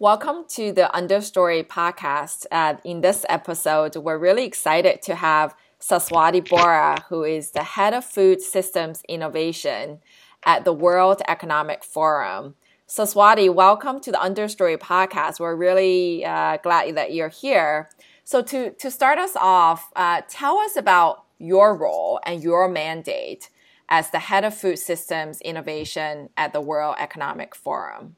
Welcome to the Understory podcast. Uh, in this episode, we're really excited to have Saswati Bora, who is the head of food systems innovation at the World Economic Forum. Saswati, welcome to the Understory podcast. We're really uh, glad that you're here. So, to, to start us off, uh, tell us about your role and your mandate as the head of food systems innovation at the World Economic Forum.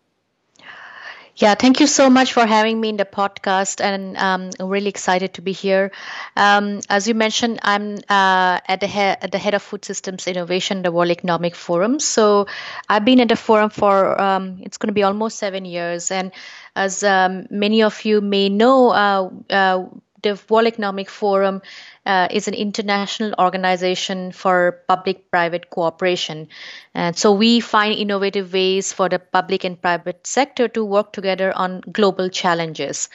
Yeah, thank you so much for having me in the podcast, and um, I'm really excited to be here. Um, as you mentioned, I'm uh, at the head at the head of Food Systems Innovation, the World Economic Forum. So I've been at the forum for um, it's going to be almost seven years, and as um, many of you may know, uh, uh, the World Economic Forum uh, is an international organization for public private cooperation. And so we find innovative ways for the public and private sector to work together on global challenges.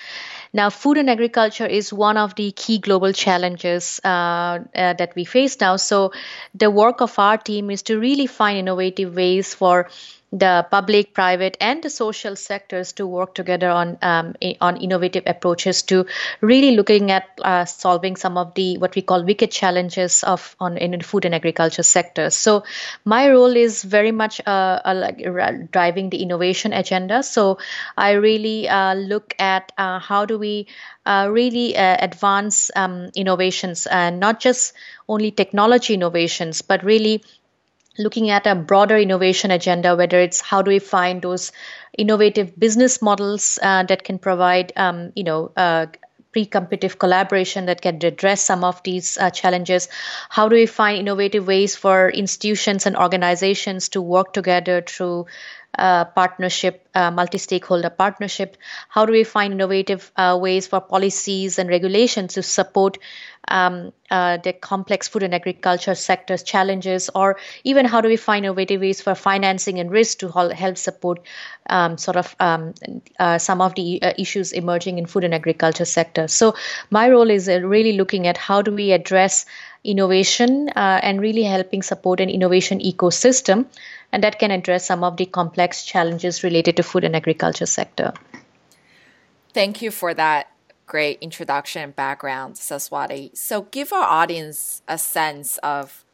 Now, food and agriculture is one of the key global challenges uh, uh, that we face now. So, the work of our team is to really find innovative ways for the public, private, and the social sectors to work together on um, on innovative approaches to really looking at uh, solving some of the what we call wicked challenges of on in the food and agriculture sectors. So my role is very much uh, uh, like driving the innovation agenda. So I really uh, look at uh, how do we uh, really advance um, innovations and not just only technology innovations, but really looking at a broader innovation agenda, whether it's how do we find those innovative business models uh, that can provide, um, you know, uh, pre-competitive collaboration that can address some of these uh, challenges how do we find innovative ways for institutions and organizations to work together through uh, partnership, uh, multi stakeholder partnership? How do we find innovative uh, ways for policies and regulations to support um, uh, the complex food and agriculture sector's challenges? Or even how do we find innovative ways for financing and risk to help support um, sort of um, uh, some of the uh, issues emerging in food and agriculture sector? So, my role is really looking at how do we address innovation and really helping support an innovation ecosystem and that can address some of the complex challenges related to food and agriculture sector. Thank you for that great introduction and background, Saswati. So give our audience a sense of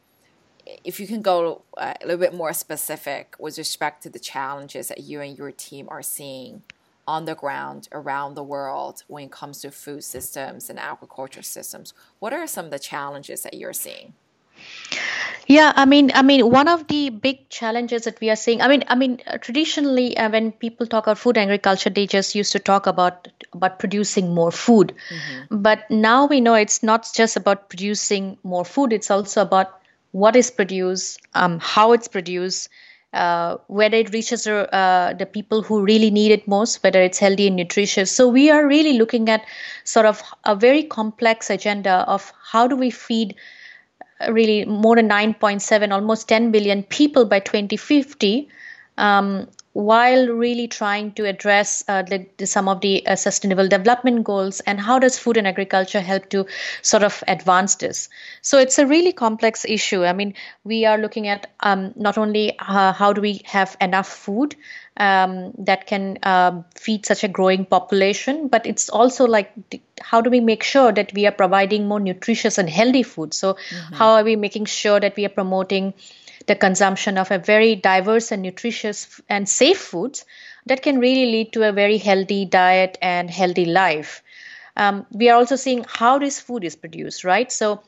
if you can go uh, a little bit more specific with respect to the challenges that you and your team are seeing on the ground around the world when it comes to food systems and agriculture systems. What are some of the challenges that you're seeing? Yeah, I mean, I mean, one of the big challenges that we are seeing. I mean, I mean, uh, traditionally, uh, when people talk about food agriculture, they just used to talk about about producing more food. Mm-hmm. But now we know it's not just about producing more food; it's also about what is produced, um, how it's produced, uh, whether it reaches uh, the people who really need it most, whether it's healthy and nutritious. So we are really looking at sort of a very complex agenda of how do we feed really more than 9.7, almost 10 billion people by 2050, um, while really trying to address uh, the, the, some of the uh, sustainable development goals and how does food and agriculture help to sort of advance this? So it's a really complex issue. I mean we are looking at um, not only uh, how do we have enough food um, that can uh, feed such a growing population but it's also like how do we make sure that we are providing more nutritious and healthy food? So mm-hmm. how are we making sure that we are promoting the consumption of a very diverse and nutritious and safe foods that can really lead to a very healthy diet and healthy life. Um, we are also seeing how this food is produced right? So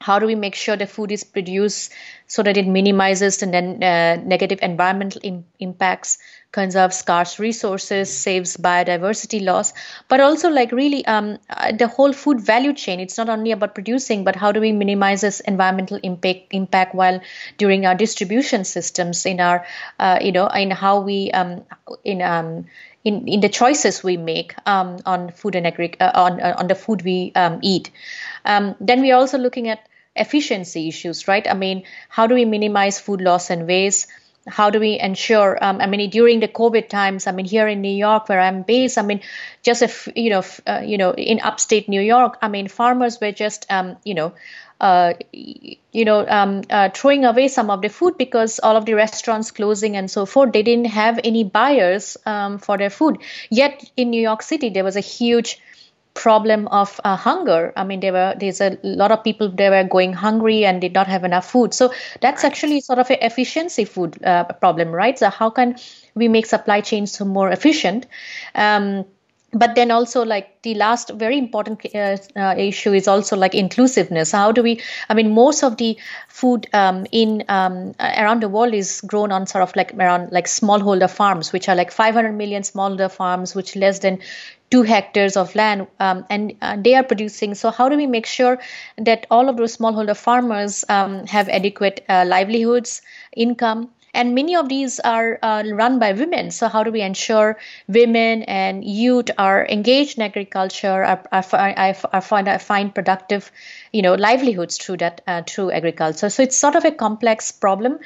how do we make sure the food is produced so that it minimizes the ne- uh, negative environmental Im- impacts conserves scarce resources saves biodiversity loss but also like really um, uh, the whole food value chain it's not only about producing but how do we minimize this environmental impact impact while during our distribution systems in our uh, you know in how we um, in um, in, in the choices we make um, on food and agri- uh, on uh, on the food we um, eat. Um, then we're also looking at efficiency issues, right? I mean, how do we minimize food loss and waste? How do we ensure? Um, I mean, during the COVID times, I mean, here in New York, where I'm based, I mean, just if you know, uh, you know, in upstate New York, I mean, farmers were just, um, you know, uh, you know, um, uh, throwing away some of the food because all of the restaurants closing and so forth. They didn't have any buyers um, for their food. Yet in New York City, there was a huge problem of uh, hunger. I mean, there were there's a lot of people they were going hungry and did not have enough food. So that's actually sort of an efficiency food uh, problem, right? So how can we make supply chains more efficient? Um, but then also like the last very important uh, uh, issue is also like inclusiveness how do we i mean most of the food um, in um, around the world is grown on sort of like around like smallholder farms which are like 500 million smallholder farms which less than two hectares of land um, and uh, they are producing. So how do we make sure that all of those smallholder farmers um, have adequate uh, livelihoods income? And many of these are uh, run by women. So how do we ensure women and youth are engaged in agriculture are, are, are, are find, productive you know livelihoods through that uh, through agriculture? So it's sort of a complex problem.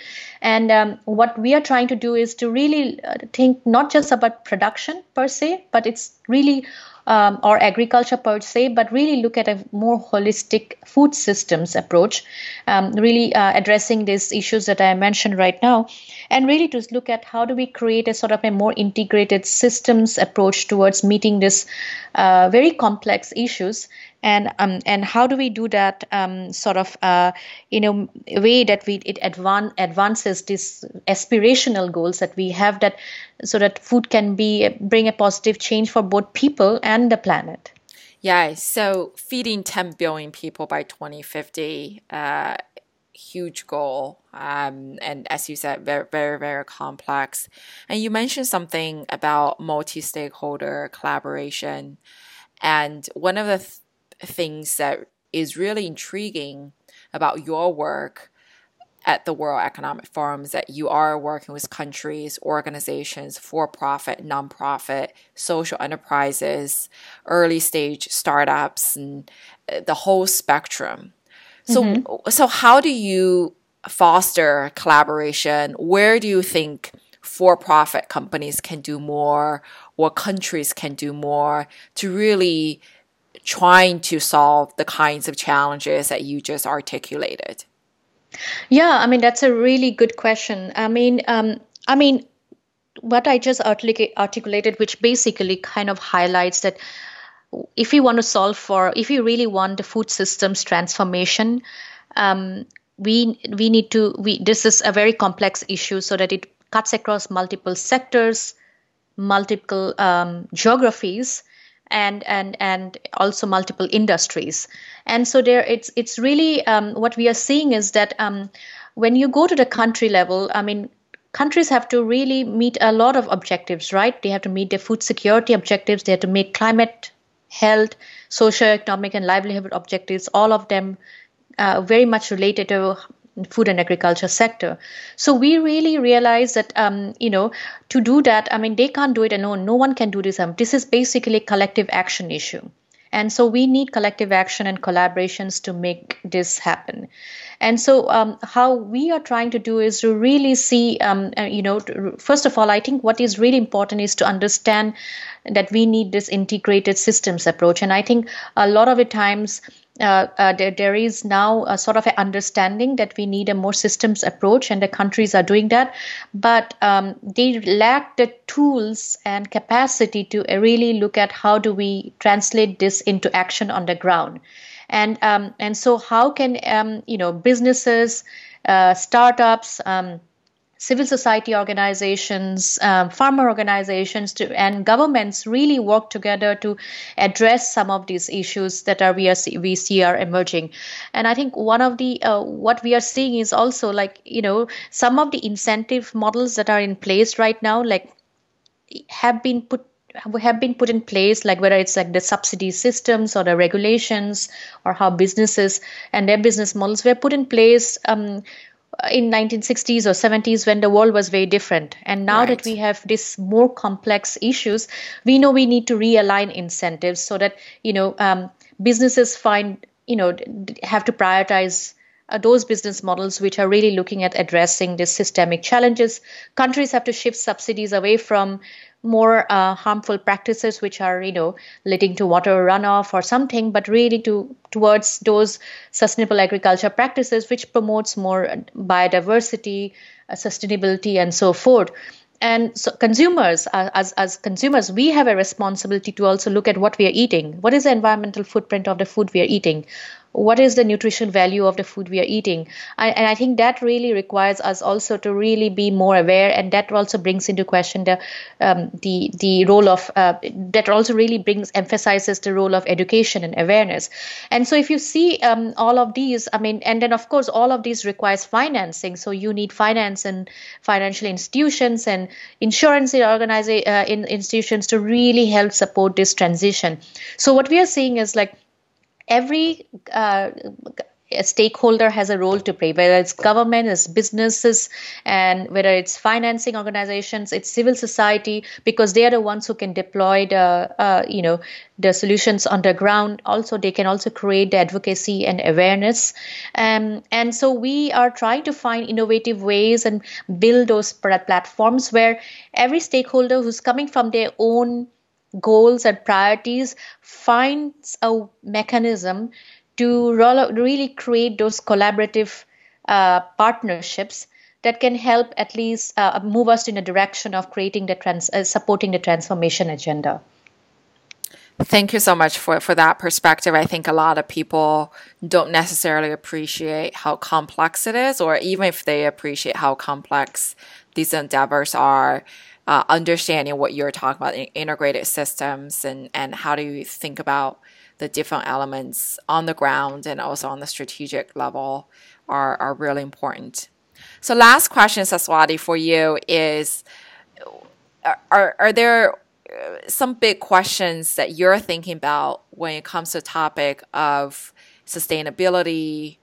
And um, what we are trying to do is to really uh, think not just about production per se but it's really um, or agriculture per se, but really look at a more holistic food systems approach, um, really uh, addressing these issues that I mentioned right now, and really to look at how do we create a sort of a more integrated systems approach towards meeting this uh, very complex issues. And um, and how do we do that um, sort of uh, in a way that we it advan- advances these aspirational goals that we have that so that food can be bring a positive change for both people and the planet? Yeah so feeding 10 billion people by 2050 uh, huge goal um, and as you said very very very complex and you mentioned something about multi-stakeholder collaboration and one of the th- things that is really intriguing about your work at the World Economic Forum is that you are working with countries, organizations, for profit, nonprofit, social enterprises, early stage startups, and uh, the whole spectrum. So, mm-hmm. so how do you foster collaboration? Where do you think for profit companies can do more or countries can do more to really trying to solve the kinds of challenges that you just articulated? Yeah, I mean that's a really good question. I mean, um, I mean, what I just articulated, which basically kind of highlights that if we want to solve for, if we really want the food systems transformation, um, we we need to. We this is a very complex issue, so that it cuts across multiple sectors, multiple um, geographies, and and and also multiple industries and so there it's it's really um, what we are seeing is that um, when you go to the country level i mean countries have to really meet a lot of objectives right they have to meet their food security objectives they have to meet climate health socio-economic and livelihood objectives all of them uh, very much related to food and agriculture sector. So we really realize that um, you know to do that, I mean they can't do it alone. No one can do this. Um, this is basically a collective action issue. And so we need collective action and collaborations to make this happen. And so, um, how we are trying to do is to really see, um, uh, you know, first of all, I think what is really important is to understand that we need this integrated systems approach. And I think a lot of the times, uh, uh, there, there is now a sort of an understanding that we need a more systems approach, and the countries are doing that. But um, they lack the tools and capacity to really look at how do we translate this into action on the ground, and um, and so how can um, you know businesses, uh, startups um, civil society organizations, um, farmer organizations, to, and governments really work together to address some of these issues that are we, are, we see are emerging. And I think one of the uh, what we are seeing is also like you know some of the incentive models that are in place right now, like have been put have been put in place like whether it's like the subsidy systems or the regulations or how businesses and their business models were put in place um, in 1960s or 70s when the world was very different and now right. that we have this more complex issues we know we need to realign incentives so that you know um, businesses find you know have to prioritize uh, those business models which are really looking at addressing these systemic challenges. Countries have to shift subsidies away from more uh, harmful practices which are you know leading to water runoff or something but really to towards those sustainable agriculture practices which promotes more biodiversity uh, sustainability and so forth. And so consumers uh, as, as consumers we have a responsibility to also look at what we are eating. What is the environmental footprint of the food we are eating what is the nutrition value of the food we are eating? I, and i think that really requires us also to really be more aware and that also brings into question the um, the the role of uh, that also really brings emphasizes the role of education and awareness. And so if you see um, all of these i mean and then of course all of these requires financing. So you need finance and financial institutions and insurance organization uh, in institutions to really help support this transition. So what we are seeing is like every uh, stakeholder has a role to play whether it's government it's businesses and whether it's financing organizations it's civil society because they are the ones who can deploy the uh, you know the solutions on the ground. Also they can also create the advocacy and awareness. Um, and so we are trying to find innovative ways and build those platforms where every stakeholder who's coming from their own goals and priorities finds a mechanism to really create those collaborative uh, partnerships that can help at least uh, move us in a direction of creating the trans- uh, supporting the transformation agenda. Thank you so much for, for that perspective. I think a lot of people don't necessarily appreciate how complex it is, or even if they appreciate how complex these endeavors are, uh, understanding what you're talking about in integrated systems and, and how do you think about the different elements on the ground and also on the strategic level are, are really important. So, last question, Saswati, for you is are, are there uh, some big questions that you're thinking about when it comes to the topic of sustainability,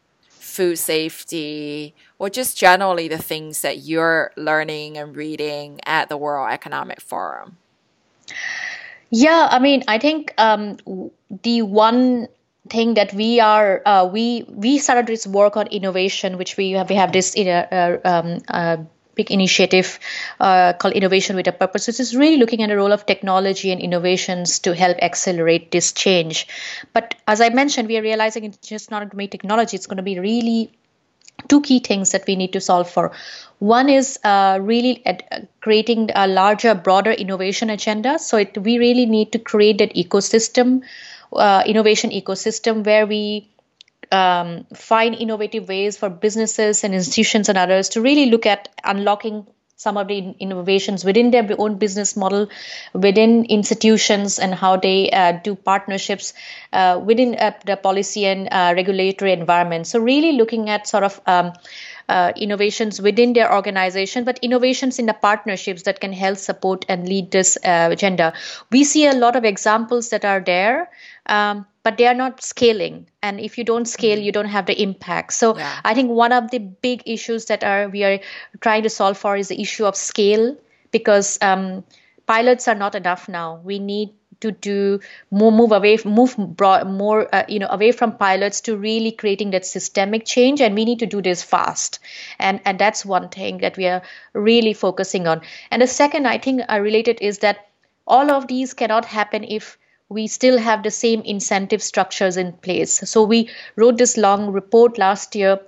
food safety, or just generally the things that you're learning and reading at the World Economic Forum? Yeah, I mean, I think um, the one thing that we are uh, we we started this work on innovation, which we have we have this in a, a, um, a big initiative uh, called Innovation with a Purpose, which is really looking at the role of technology and innovations to help accelerate this change. But as I mentioned, we are realizing it's just not going to be technology; it's going to be really two key things that we need to solve for. One is uh, really at, creating a larger, broader innovation agenda. So it, we really need to create that ecosystem, uh, innovation ecosystem, where we um, find innovative ways for businesses and institutions and others to really look at unlocking some of the innovations within their own business model, within institutions, and how they uh, do partnerships uh, within uh, the policy and uh, regulatory environment. So, really looking at sort of um, uh, innovations within their organization, but innovations in the partnerships that can help support and lead this uh, agenda. We see a lot of examples that are there. Um, but they are not scaling. And if you don't scale mm-hmm. you don't have the impact. So yeah. i think one of the big issues that are we are trying to solve for is the issue of scale because um, pilots are not enough now. We need to do more move away move broad, more uh, you know away from pilots to really creating that systemic change. And we need to do this fast. And and that's one thing that we are really focusing on. And the second i think uh, related is that all of these cannot happen if we still have the same incentive structures in place. So we wrote this long report last year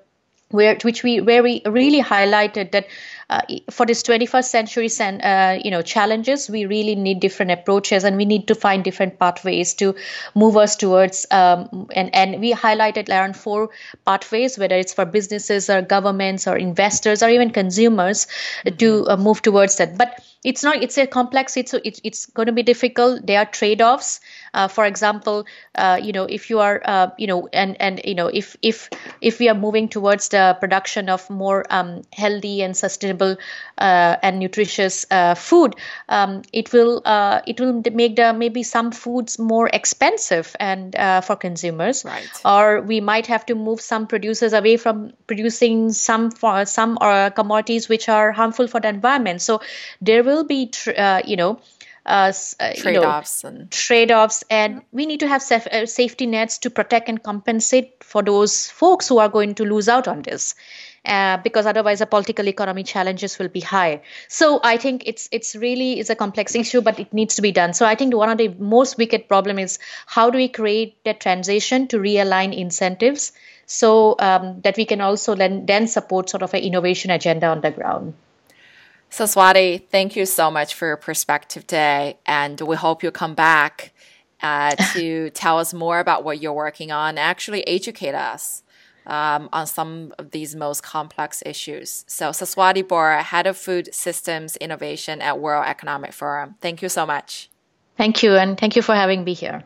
where which we where we really highlighted that uh, for this 21st century uh, you know challenges we really need different approaches and we need to find different pathways to move us towards um, and and we highlighted around four pathways whether it's for businesses or governments or investors or even consumers mm-hmm. to uh, move towards that but it's not it's a complex it's it's, it's going to be difficult. There are trade-offs. Uh, for example uh, you know if you are uh, you know and and you know if if if we are moving towards the production of more um, healthy and sustainable uh, and nutritious uh, food um, it will uh, it will make the maybe some foods more expensive and for consumers. Right. or we might have to move some producers away from producing some for some commodities which are harmful for the environment. So there will be tr- you know uh, uh trade-offs and trade-offs and we need to have saf- uh, safety nets to protect and compensate for those folks who are going to lose out on this uh, because otherwise the political economy challenges will be high. So i think it's it's really is a complex issue but it needs to be done. So i think one of the most wicked problem is how do we create that transition to realign incentives so um, that we can also then, then support sort of an innovation agenda on the ground so, Swati, thank you so much for your perspective today. And we hope you come back uh, to tell us more about what you're working on, actually educate us um, on some of these most complex issues. So, Saswati Bora, Head of Food Systems Innovation at World Economic Forum. Thank you so much. Thank you, and thank you for having me here.